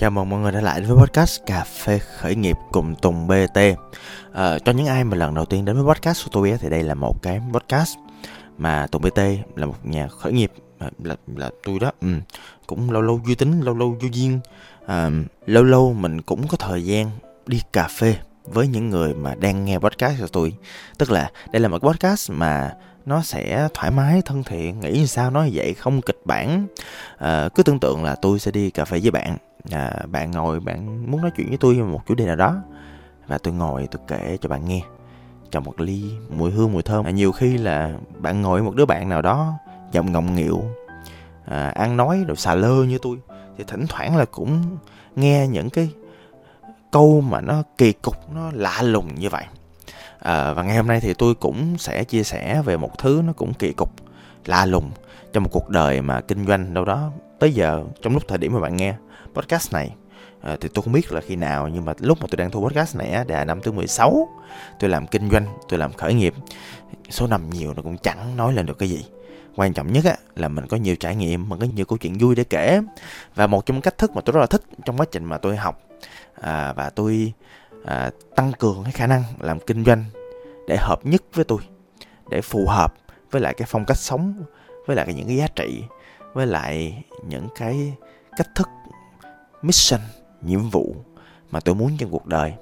Chào mừng mọi người đã lại với podcast Cà phê khởi nghiệp cùng Tùng BT à, ờ, Cho những ai mà lần đầu tiên đến với podcast của tôi thì đây là một cái podcast mà Tùng BT là một nhà khởi nghiệp ờ, là, là, tôi đó. Ừ. cũng lâu lâu duy tính lâu lâu vô duyên. À, lâu lâu mình cũng có thời gian đi cà phê với những người mà đang nghe podcast của tôi. Tức là đây là một podcast mà nó sẽ thoải mái thân thiện. Nghĩ sao nói vậy không kịch bản. À, cứ tưởng tượng là tôi sẽ đi cà phê với bạn. À, bạn ngồi bạn muốn nói chuyện với tôi về một chủ đề nào đó. Và tôi ngồi tôi kể cho bạn nghe. Trong một ly mùi hương mùi thơm. À, nhiều khi là bạn ngồi một đứa bạn nào đó giọng ngọng nghịu à, ăn nói rồi xà lơ như tôi thì thỉnh thoảng là cũng nghe những cái câu mà nó kỳ cục nó lạ lùng như vậy à, và ngày hôm nay thì tôi cũng sẽ chia sẻ về một thứ nó cũng kỳ cục lạ lùng trong một cuộc đời mà kinh doanh đâu đó tới giờ trong lúc thời điểm mà bạn nghe podcast này. À, thì tôi không biết là khi nào nhưng mà lúc mà tôi đang thu podcast này á là năm thứ 16 tôi làm kinh doanh tôi làm khởi nghiệp. Số năm nhiều nó cũng chẳng nói lên được cái gì. Quan trọng nhất á là mình có nhiều trải nghiệm mình có nhiều câu chuyện vui để kể. Và một trong những cách thức mà tôi rất là thích trong quá trình mà tôi học à, và tôi à, tăng cường cái khả năng làm kinh doanh để hợp nhất với tôi để phù hợp với lại cái phong cách sống với lại những cái giá trị với lại những cái cách thức mission nhiệm vụ mà tôi muốn trong cuộc đời.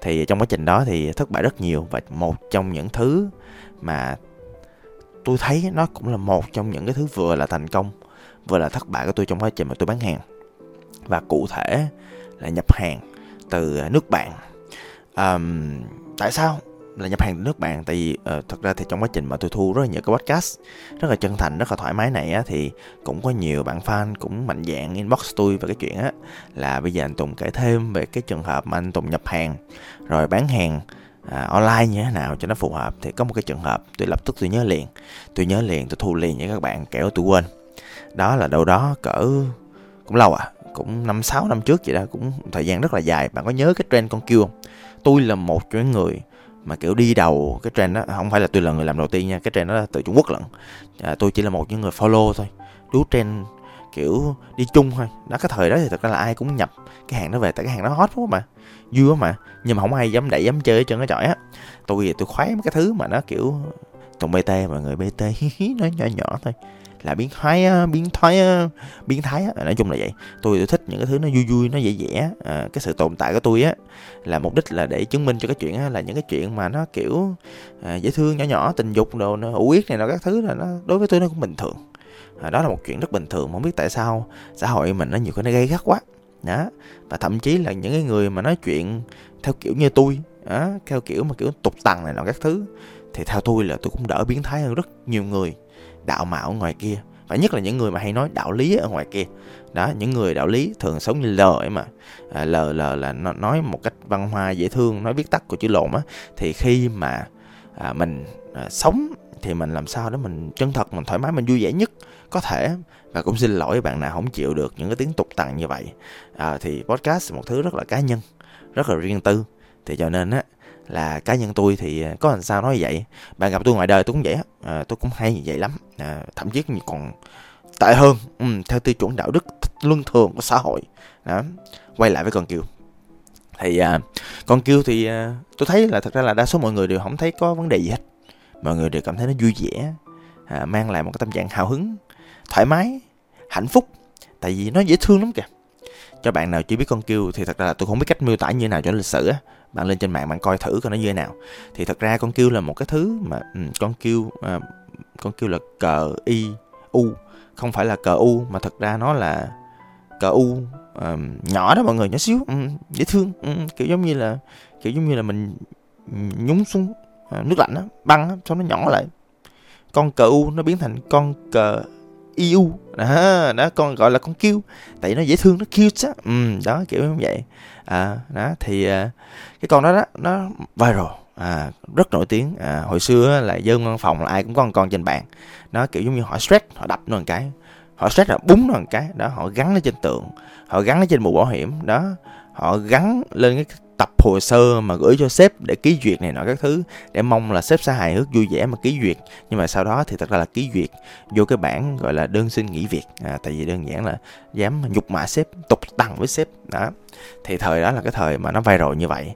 Thì trong quá trình đó thì thất bại rất nhiều và một trong những thứ mà tôi thấy nó cũng là một trong những cái thứ vừa là thành công vừa là thất bại của tôi trong quá trình mà tôi bán hàng. Và cụ thể là nhập hàng từ nước bạn um, tại sao là nhập hàng từ nước bạn? Tại vì uh, thật ra thì trong quá trình mà tôi thu rất là nhiều cái podcast rất là chân thành rất là thoải mái này á thì cũng có nhiều bạn fan cũng mạnh dạng inbox tôi về cái chuyện á là bây giờ anh Tùng kể thêm về cái trường hợp mà anh Tùng nhập hàng rồi bán hàng à, online như thế nào cho nó phù hợp. Thì có một cái trường hợp tôi lập tức tôi nhớ liền tôi nhớ liền tôi thu liền với các bạn kẻo tôi quên. Đó là đâu đó cỡ cũng lâu à cũng năm sáu năm trước vậy đó cũng thời gian rất là dài. Bạn có nhớ cái trend con kêu không? Tôi là một trong những người mà kiểu đi đầu cái trend đó không phải là tôi là người làm đầu tiên nha cái trend đó là từ Trung Quốc lận. À, tôi chỉ là một những người follow thôi đú trend kiểu đi chung thôi. Đó cái thời đó thì thật ra là ai cũng nhập cái hàng đó về tại cái hàng đó hot quá mà vui quá mà. Nhưng mà không ai dám đẩy dám chơi hết trơn cái chọi á. Tôi thì tôi khoái mấy cái thứ mà nó kiểu tùng bt mọi người bt nó nhỏ nhỏ thôi là biến thái biến thái biến thái à, nói chung là vậy. Tôi tôi thích những cái thứ nó vui vui nó dễ dễ à, cái sự tồn tại của tôi á là mục đích là để chứng minh cho cái chuyện á, là những cái chuyện mà nó kiểu à, dễ thương nhỏ nhỏ tình dục đồ nó ủ yết này nó các thứ là nó đối với tôi nó cũng bình thường. À, đó là một chuyện rất bình thường không biết tại sao xã hội mình nó nhiều cái nó gây gắt quá. Đó. Và thậm chí là những cái người mà nói chuyện theo kiểu như tôi đó, theo kiểu mà kiểu tục tằng này nọ các thứ thì theo tôi là tôi cũng đỡ biến thái hơn rất nhiều người đạo mạo ngoài kia. Và nhất là những người mà hay nói đạo lý ở ngoài kia. Đó những người đạo lý thường sống như lờ ấy mà. À, lờ lờ là nó nói một cách văn hoa dễ thương nói viết tắt của chữ lộn á. Thì khi mà à, mình à, sống thì mình làm sao đó mình chân thật mình thoải mái mình vui vẻ nhất có thể. Và cũng xin lỗi bạn nào không chịu được những cái tiếng tục tằn như vậy. À, thì podcast là một thứ rất là cá nhân rất là riêng tư. Thì cho nên á là cá nhân tôi thì à, có làm sao nói vậy? Bạn gặp tôi ngoài đời tôi cũng vậy à, tôi cũng hay như vậy lắm. À, thậm chí còn tệ hơn ừ, theo tiêu chuẩn đạo đức luân thường của xã hội. Đó quay lại với con kiều. Thì à, con kiều thì à, tôi thấy là thật ra là đa số mọi người đều không thấy có vấn đề gì hết. Mọi người đều cảm thấy nó vui vẻ à, mang lại một cái tâm trạng hào hứng thoải mái hạnh phúc. Tại vì nó dễ thương lắm kìa. Cho bạn nào chưa biết con kiều thì thật ra là tôi không biết cách miêu tả như nào cho lịch sử á bạn lên trên mạng bạn coi thử coi nó như thế nào. Thì thật ra con kêu là một cái thứ mà um, con kêu à, con kêu là cờ y u không phải là cờ u mà thật ra nó là cờ u um, nhỏ đó mọi người nhỏ xíu um, dễ thương um, kiểu giống như là kiểu giống như là mình nhúng xuống uh, nước lạnh á băng á xong nó nhỏ lại. Con cờ u nó biến thành con cờ yêu. Đó, đó con gọi là con kêu. Tại nó dễ thương nó cute á. Ừ, đó kiểu như vậy. À, đó thì à, cái con đó đó nó viral. À, rất nổi tiếng. À, hồi xưa là dân văn phòng là ai cũng có một con trên bàn. Nó kiểu giống như họ stress họ đập nó một cái. Họ stress là búng nó một cái. Đó họ gắn nó trên tượng, họ gắn nó trên mũ bảo hiểm. Đó họ gắn lên cái tập hồ sơ mà gửi cho sếp để ký duyệt này nọ các thứ để mong là sếp sẽ hài hước vui vẻ mà ký duyệt. Nhưng mà sau đó thì thật ra là ký duyệt vô cái bản gọi là đơn xin nghỉ việc. À, tại vì đơn giản là dám nhục mạ sếp tục tằng với sếp. Đó. Thì thời đó là cái thời mà nó viral như vậy.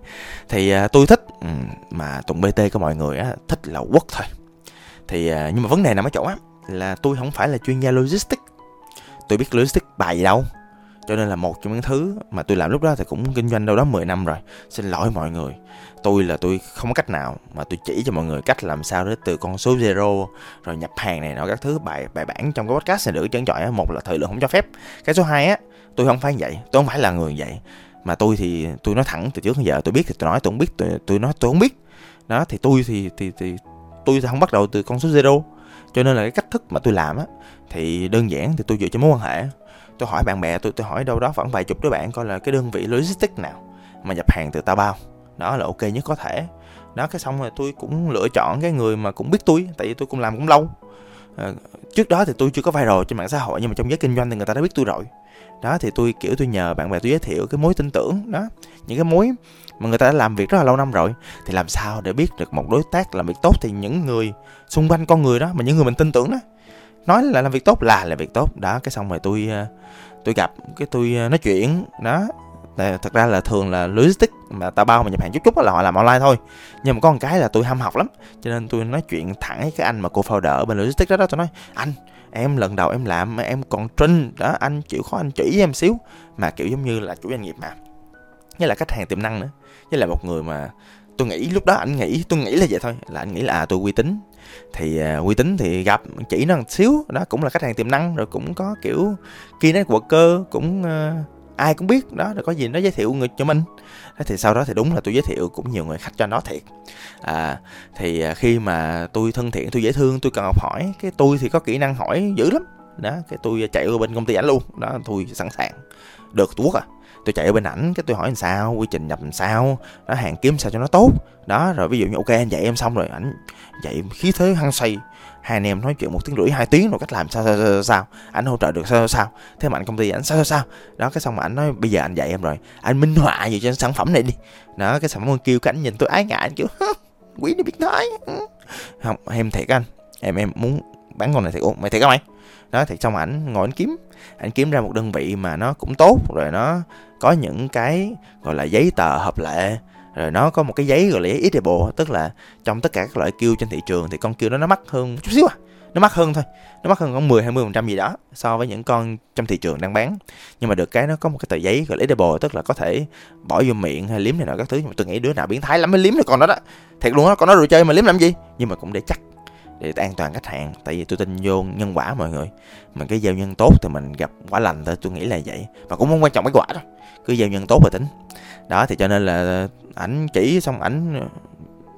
Thì à, tôi thích ừ, mà tụng bt của mọi người á thích là quất thôi thì à, nhưng mà vấn đề nằm ở chỗ á là tôi không phải là chuyên gia logistics. Tôi biết logistics bài gì đâu cho nên là một trong những thứ mà tôi làm lúc đó thì cũng kinh doanh đâu đó 10 năm rồi. Xin lỗi mọi người. Tôi là tôi không có cách nào mà tôi chỉ cho mọi người cách làm sao để từ con số zero rồi nhập hàng này nọ các thứ bài bài bản trong cái podcast này được chân chọi một là thời lượng không cho phép. Cái số 2 á tôi không phải vậy. Tôi không phải là người vậy. Mà tôi thì tôi nói thẳng từ trước đến giờ tôi biết thì tôi nói tôi không biết tôi, tôi nói tôi không biết. Đó thì tôi thì thì thì tôi thì không bắt đầu từ con số zero. Cho nên là cái cách thức mà tôi làm á thì đơn giản thì tôi dựa trên mối quan hệ tôi hỏi bạn bè tôi tôi hỏi đâu đó khoảng vài chục đứa bạn coi là cái đơn vị logistics nào mà nhập hàng từ tao bao đó là ok nhất có thể. Đó cái xong rồi tôi cũng lựa chọn cái người mà cũng biết tôi tại vì tôi cũng làm cũng lâu. À, trước đó thì tôi chưa có viral trên mạng xã hội nhưng mà trong giới kinh doanh thì người ta đã biết tôi rồi. Đó thì tôi kiểu tôi nhờ bạn bè tôi giới thiệu cái mối tin tưởng. Đó những cái mối mà người ta đã làm việc rất là lâu năm rồi thì làm sao để biết được một đối tác làm việc tốt thì những người xung quanh con người đó mà những người mình tin tưởng đó nói là làm việc tốt là làm việc tốt. Đó cái xong rồi tôi ờ, tôi gặp cái tôi ờ, nói chuyện. Đó thật ra là thường là logistics mà tao bao mà nhập hàng chút chút là họ làm online thôi. Nhưng mà có một cái là tôi ham học lắm. Cho nên tôi nói chuyện thẳng với cái anh mà cô founder ở bên logistics đó, đó tôi nói anh em lần đầu em làm em còn trinh đó anh chịu khó anh chỉ em xíu. Mà kiểu giống như là chủ doanh nghiệp mà. Với là khách hàng tiềm năng nữa. Với là một người mà tôi nghĩ lúc đó anh nghĩ tôi nghĩ là vậy thôi là anh nghĩ là à tôi uy tín. Thì uh, uy tín thì gặp chỉ nó một xíu đó cũng là khách hàng tiềm năng rồi cũng có kiểu kia nói quật cơ cũng uh, ai cũng biết đó là có gì nó giới thiệu người cho mình. Thế thì sau đó thì đúng là tôi giới thiệu cũng nhiều người khách cho nó thiệt. À thì à, khi mà tôi thân thiện tôi dễ thương tôi cần học hỏi cái tôi thì có kỹ năng hỏi dữ lắm đó cái tôi chạy qua bên công ty ảnh luôn. Đó tôi sẵn sàng. Được tuốt à. Tôi chạy ở bên ảnh cái tôi hỏi làm sao quy trình nhập làm sao đó hàng kiếm sao cho nó tốt. Đó rồi ví dụ như ok anh dạy em xong rồi ảnh dạy khí thế hăng say. Hai anh em nói chuyện một tiếng rưỡi hai tiếng rồi cách làm sao sao sao, sao. anh hỗ trợ được sao sao thế mà anh công ty ảnh sao sao sao. Đó cái xong mà anh nói bây giờ anh dạy em rồi anh minh họa gì cho sản phẩm này đi. Đó cái sản phẩm kêu cái nhìn tôi ái ngại anh kiểu quý đi biết nói. Không em thiệt anh. Em em muốn bán con này thiệt ủa mày thiệt không mày? Đó, thì xong ảnh ngồi anh kiếm anh kiếm ra một đơn vị mà nó cũng tốt, rồi nó có những cái, gọi là, giấy tờ hợp lệ, rồi nó có một cái giấy, gọi là, giấy edible, tức là trong tất cả các loại kêu trên thị trường thì con kêu đó nó mắc hơn chút xíu à. Nó mắc hơn thôi, nó mắc hơn khoảng 10 20 phần trăm gì đó so với những con trong thị trường đang bán. Nhưng mà được cái nó có một cái tờ giấy, gọi là, edible, tức là có thể bỏ vô miệng hay liếm này nọ các thứ, nhưng mà tôi nghĩ đứa nào biến thái lắm mới liếm được con đó đó. Thiệt luôn á, con nó đồ chơi mà liếm làm gì? Nhưng mà cũng để chắc để an toàn khách hàng. Tại vì tôi tin vô nhân quả mọi người. Mình cái gieo nhân tốt thì mình gặp quả lành thôi. Tôi nghĩ là vậy. Và cũng không quan trọng cái quả đâu. Cứ gieo nhân tốt và tính. Đó thì cho nên là ảnh chỉ xong ảnh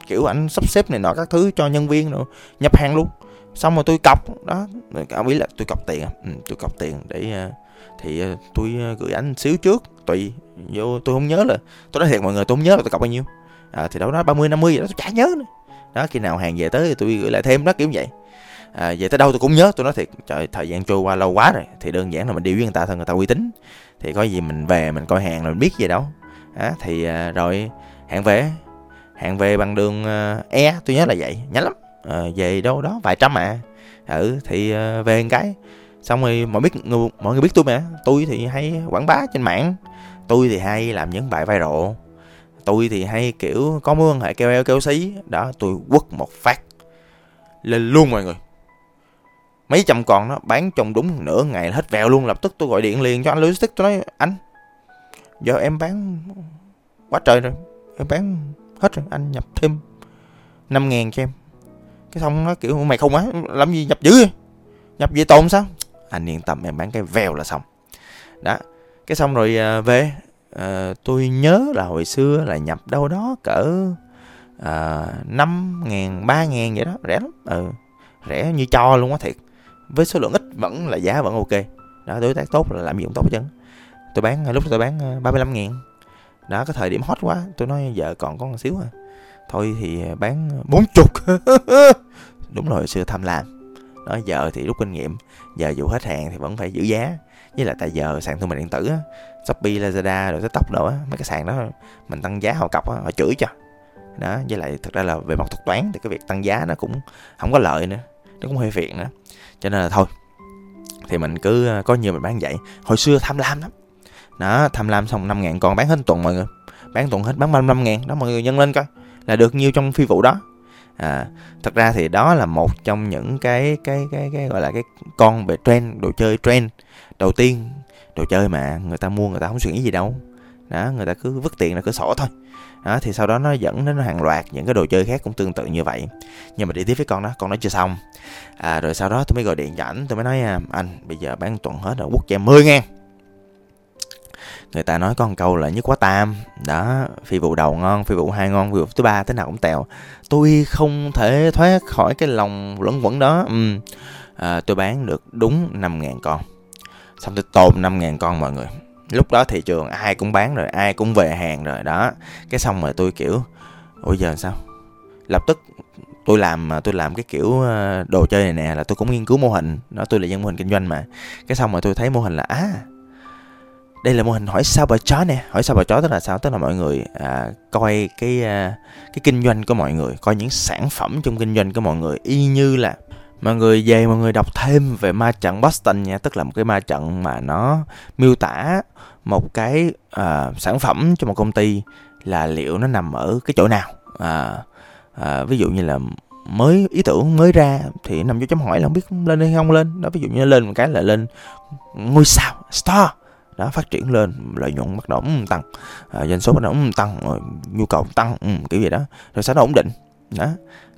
kiểu ảnh sắp xếp này nọ các thứ cho nhân viên rồi nhập hàng luôn. Xong rồi tôi cọc đó cả ý là tôi cọc tiền. Ừ, tôi cọc tiền để ờ, thì ờ, tôi ờ, gửi ảnh xíu trước. Tùy vô tôi không nhớ là tôi nói thiệt mọi người tôi không nhớ là tôi cọc bao nhiêu. À, thì đâu đó 30 50 gì đó tôi chả nhớ nữa đó khi nào hàng về tới thì tôi gửi lại thêm đó kiểu vậy. À, về tới đâu tôi cũng nhớ tôi nói thiệt trời thời gian trôi qua lâu quá rồi thì đơn giản là mình đi với người ta thôi người ta uy tín. Thì có gì mình về mình coi hàng rồi mình biết gì đâu. À, thì à, rồi hàng về hàng về bằng đường à, e tôi nhớ là vậy nhanh lắm. À, về đâu đó vài trăm à. Ừ thì à, về một cái xong rồi mọi biết người, mọi người biết tôi mà. Tôi thì hay quảng bá trên mạng tôi thì hay làm những bài viral tôi thì hay, kiểu, có mối quan hệ keo eo keo xí, đó, tôi quất một phát. Lên luôn mọi người. Mấy trăm con nó bán trong đúng nửa ngày hết vẹo luôn, lập tức tôi gọi điện liền cho anh logistics, tôi nói, anh, giờ em bán quá trời rồi, em bán hết rồi, anh nhập thêm năm ngàn cho em. Cái xong nó kiểu mày không á, làm gì nhập dữ vậy? Nhập về tồn sao? Anh yên tâm, em bán cái vèo là xong. Đó, cái xong rồi à, về à, tôi nhớ là hồi xưa là nhập đâu đó cỡ à, năm ngàn ba ngàn vậy đó rẻ lắm. Ừ, rẻ như cho luôn á thiệt. Với số lượng ít vẫn là giá vẫn ok. Đó đối tác tốt là làm gì cũng tốt chứ tôi bán lúc tôi bán ờ, 35 ngàn. Đó cái thời điểm hot quá tôi nói giờ còn có một xíu à. Thôi thì bán bốn chục. Đúng rồi xưa tham lam. Đó giờ thì rút kinh nghiệm. Giờ dù hết hàng thì vẫn phải giữ giá với lại tại giờ sàn thương mại điện tử á, shopee, lazada rồi tiktok nữa mấy cái sàn đó, mình tăng giá họ cọc á, họ chửi cho. Đó, với lại thực ra là về mặt thuật toán thì cái việc tăng giá nó cũng không có lợi nữa, nó cũng hơi phiền nữa cho nên là thôi, thì mình cứ ờ, có nhiều mình bán vậy. Hồi xưa tham lam lắm. Đó, tham lam xong 5 ngàn còn bán hết tuần mọi người. Bán tuần hết, bán 35 ngàn. Đó, mọi người nhân lên coi, là được nhiêu trong phi vụ đó à thật ra thì đó là một trong những cái cái cái cái gọi là cái con về trend đồ chơi trend đầu tiên. Đồ chơi mà người ta mua người ta không suy nghĩ gì đâu. Đó người ta cứ vứt tiền ra cửa sổ thôi. Đó thì sau đó nó dẫn đến hàng loạt những cái đồ chơi khác cũng tương tự như vậy. Nhưng mà đi tiếp với con đó con nó chưa xong. À, rồi sau đó tôi mới gọi điện cho ảnh tôi mới nói à, anh bây giờ bán tuần hết rồi quốc gia 10 ngàn người ta nói con câu là nhất quá tam đó phi vụ đầu ngon phi vụ hai ngon phi vụ thứ ba thế nào cũng tèo. Tôi không thể thoát khỏi cái lòng luẩn quẩn đó. Ừ. à, tôi bán được đúng 5 ngàn con. Xong tôi tồn 5 ngàn con mọi người. Lúc đó thị trường ai cũng bán rồi ai cũng về hàng rồi đó. Cái xong rồi tôi kiểu ôi giờ sao? Lập tức tôi làm tôi làm cái kiểu ờ, đồ chơi này nè là tôi cũng nghiên cứu mô hình. Đó tôi là dân mô hình kinh doanh mà. Cái xong rồi tôi thấy mô hình là à đây là mô hình hỏi sao bà chó nè. Hỏi sao bà chó tức là sao? Tức là mọi người à, coi cái à, cái kinh doanh của mọi người coi những sản phẩm trong kinh doanh của mọi người. Y như là mọi người về mọi người đọc thêm về ma trận Boston nha. Tức là một cái ma trận mà nó miêu tả một cái à, sản phẩm cho một công ty là liệu nó nằm ở cái chỗ nào. À, à, ví dụ như là mới ý tưởng mới ra thì nằm vô chấm hỏi là không biết lên hay không lên. Đó ví dụ như lên một cái là lên ngôi sao star đó phát triển lên lợi nhuận bắt đầu um, tăng. À, doanh số bắt đầu um, tăng rồi nhu cầu tăng um, kiểu gì đó. Rồi sau đó ổn định đó.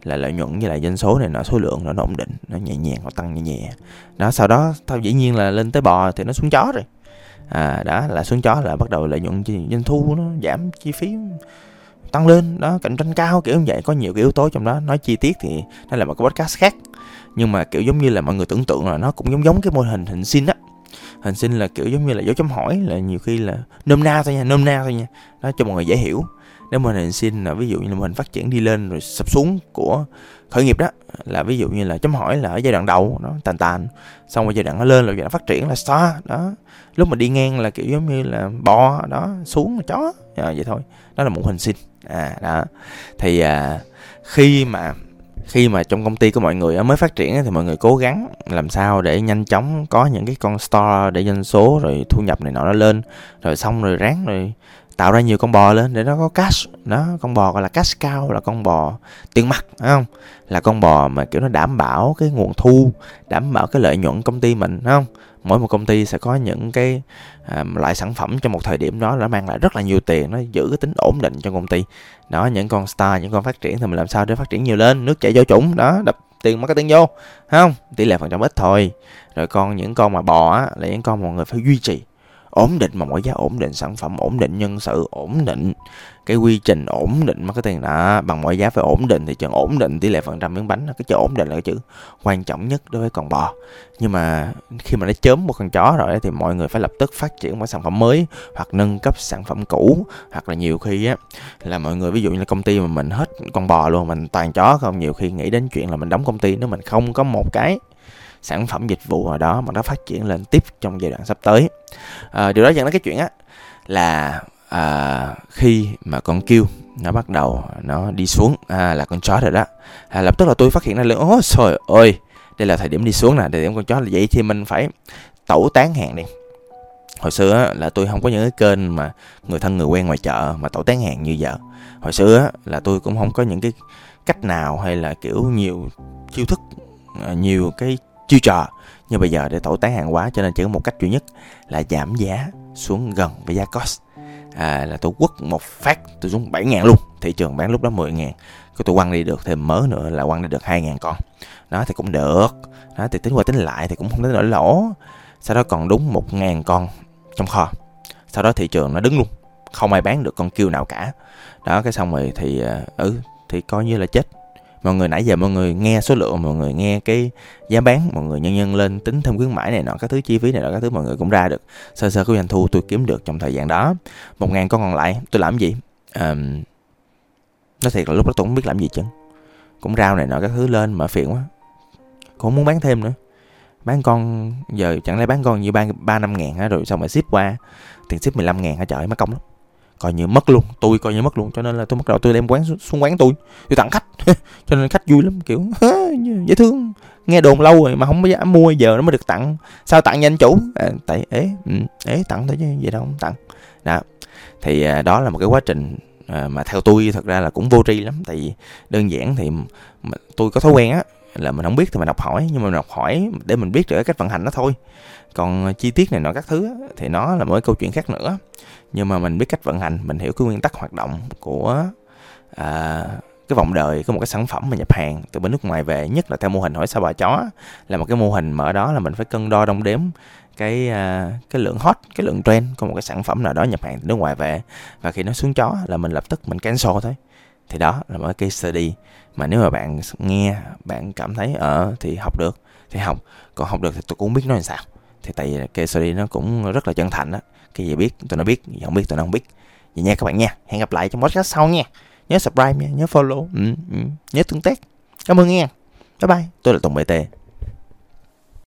Là lợi nhuận với lại doanh số này nó số lượng nó, nó ổn định nó nhẹ nhàng nó tăng nhẹ nhẹ. Đó sau đó tao dĩ nhiên là lên tới bò thì nó xuống chó rồi. À đó là xuống chó là bắt đầu lợi nhuận doanh thu nó giảm chi phí tăng lên đó cạnh tranh cao kiểu như vậy. Có nhiều cái yếu tố trong đó nói chi tiết thì nó là một cái podcast khác. Nhưng mà kiểu giống như là mọi người tưởng tượng là nó cũng giống giống cái mô hình hình xin á hình sinh là kiểu giống như là dấu chấm hỏi là nhiều khi là nôm na thôi nha nôm na thôi nha. Đó cho mọi người dễ hiểu. Nếu mà hình sinh là ví dụ như là mình phát triển đi lên rồi sập xuống của khởi nghiệp đó là ví dụ như là chấm hỏi là ở giai đoạn đầu nó tàn tàn xong rồi giai đoạn nó lên rồi giai đoạn phát triển là star đó. Lúc mà đi ngang là kiểu giống như là bò đó xuống là chó à, vậy thôi. Đó là một hình sinh. À đó. Thì à, khi mà khi mà trong công ty của mọi người mới phát triển thì mọi người cố gắng làm sao để nhanh chóng có những cái con store để doanh số rồi thu nhập này nọ nó lên, rồi xong rồi ráng rồi tạo ra nhiều con bò lên để nó có cash nó con bò gọi là cash cao là con bò tiền mặt phải không? Là con bò mà kiểu nó đảm bảo cái nguồn thu đảm bảo cái lợi nhuận công ty mình phải không? Mỗi một công ty sẽ có những cái à, loại sản phẩm trong một thời điểm đó nó mang lại rất là nhiều tiền nó giữ cái tính ổn định cho công ty. Đó những con star những con phát triển thì mình làm sao để phát triển nhiều lên? Nước chảy vô chủng đó đập tiền marketing vô không? Tỷ lệ phần trăm ít thôi. Rồi con những con mà bò á là những con mọi người phải duy trì ổn định mà mỗi giá ổn định, sản phẩm ổn định, nhân sự ổn định, cái quy trình ổn định marketing đó bằng mọi giá phải ổn định thì chừng ổn định tỷ lệ phần trăm miếng bánh, cái chữ ổn định là cái chữ quan trọng nhất đối với con bò. Nhưng mà khi mà nó chớm một con chó rồi thì mọi người phải lập tức phát triển một sản phẩm mới hoặc nâng cấp sản phẩm cũ. Hoặc là nhiều khi á là mọi người, ví dụ như là công ty mà mình hết con bò luôn, mình toàn chó không, nhiều khi nghĩ đến chuyện là mình đóng công ty nếu mình không có một cái sản phẩm dịch vụ nào đó mà nó phát triển lên tiếp trong giai đoạn sắp tới. À, điều đó dẫn đến cái chuyện á là à, khi mà con kêu nó bắt đầu nó đi xuống à, là con chó rồi đó. À, lập tức là tôi phát hiện ra là ôi trời ơi đây là thời điểm đi xuống nè thời điểm con chó là vậy thì mình phải tẩu tán hàng đi. Hồi xưa á, là tôi không có những cái kênh mà người thân người quen ngoài chợ mà tẩu tán hàng như giờ. Hồi xưa á, là tôi cũng không có những cái cách nào hay là kiểu nhiều chiêu thức à, nhiều cái chiêu trò. Nhưng bây giờ để tẩu tán hàng hóa cho nên chỉ có một cách duy nhất là giảm giá xuống gần với giá cost. À, là tôi quất một phát tôi xuống 7 ngàn luôn. Thị trường bán lúc đó 10 ngàn. Cái tôi quăng đi được thêm mớ nữa là quăng đi được 2 ngàn con. Đó thì cũng được. Đó thì tính qua tính lại thì cũng không đến nỗi lỗ. Sau đó còn đúng một ngàn con trong kho. Sau đó thị trường nó đứng luôn. Không ai bán được con kêu nào cả. Đó cái xong rồi thì à, ừ thì coi như là chết mọi người nãy giờ mọi người nghe số lượng mọi người nghe cái giá bán mọi người nhân nhân lên tính thêm khuyến mãi này nọ các thứ chi phí này nọ các thứ mọi người cũng ra được. Sơ sơ cái doanh thu tôi kiếm được trong thời gian đó. Một ngàn con còn lại tôi làm gì? Um, nói thiệt là lúc đó tôi không biết làm gì chứ cũng rau này nọ các thứ lên mà phiền quá. Cũng không muốn bán thêm nữa. Bán con giờ chẳng lẽ bán con như ba ba năm ngàn á rồi xong rồi ship qua. Tiền ship 15 ngàn hả trời mất công lắm coi như mất luôn tôi coi như mất luôn cho nên là tôi bắt đầu tôi đem quán xuống quán tôi. Tôi tặng khách cho nên khách vui lắm kiểu dễ thương. Nghe đồn lâu rồi mà không có dám mua giờ nó mới được tặng. Sao tặng nhanh chủ? À, tại ế ừ, ế tặng thôi chứ vậy đâu không tặng. Đó thì à, đó là một cái quá trình à, mà theo tôi thật ra là cũng vô tri lắm. Tại vì đơn giản thì tôi có thói quen á là mình không biết thì mình học hỏi nhưng mà mình học hỏi để mình biết được cách vận hành nó thôi. Còn ờ, chi tiết này nọ các thứ thì nó là một cái câu chuyện khác nữa. Nhưng mà mình biết cách vận hành mình hiểu cái nguyên tắc hoạt động của à, cái vòng đời của một cái sản phẩm mà nhập hàng từ bên nước ngoài về nhất là theo mô hình hỏi sao bà chó là một cái mô hình mà ở đó là mình phải cân đo đong đếm cái à, cái lượng hot cái lượng trend của một cái sản phẩm nào đó nhập hàng từ nước ngoài về. Và khi nó xuống chó là mình lập tức mình cancel thôi thì đó là một cái study mà nếu mà bạn nghe bạn cảm thấy ở uh, thì học được thì học. Còn học được thì tôi cũng không biết nói làm sao. Thì tại vì case study nó cũng rất là chân thành đó cái gì biết tôi nó biết gì không biết tôi nó không biết. Vậy nha các bạn nha hẹn gặp lại trong podcast sau nha. Nhớ subscribe nha nhớ follow. Ừ, ừ. nhớ tương tác. Cảm ơn nha. Bye bye tôi là tùng bt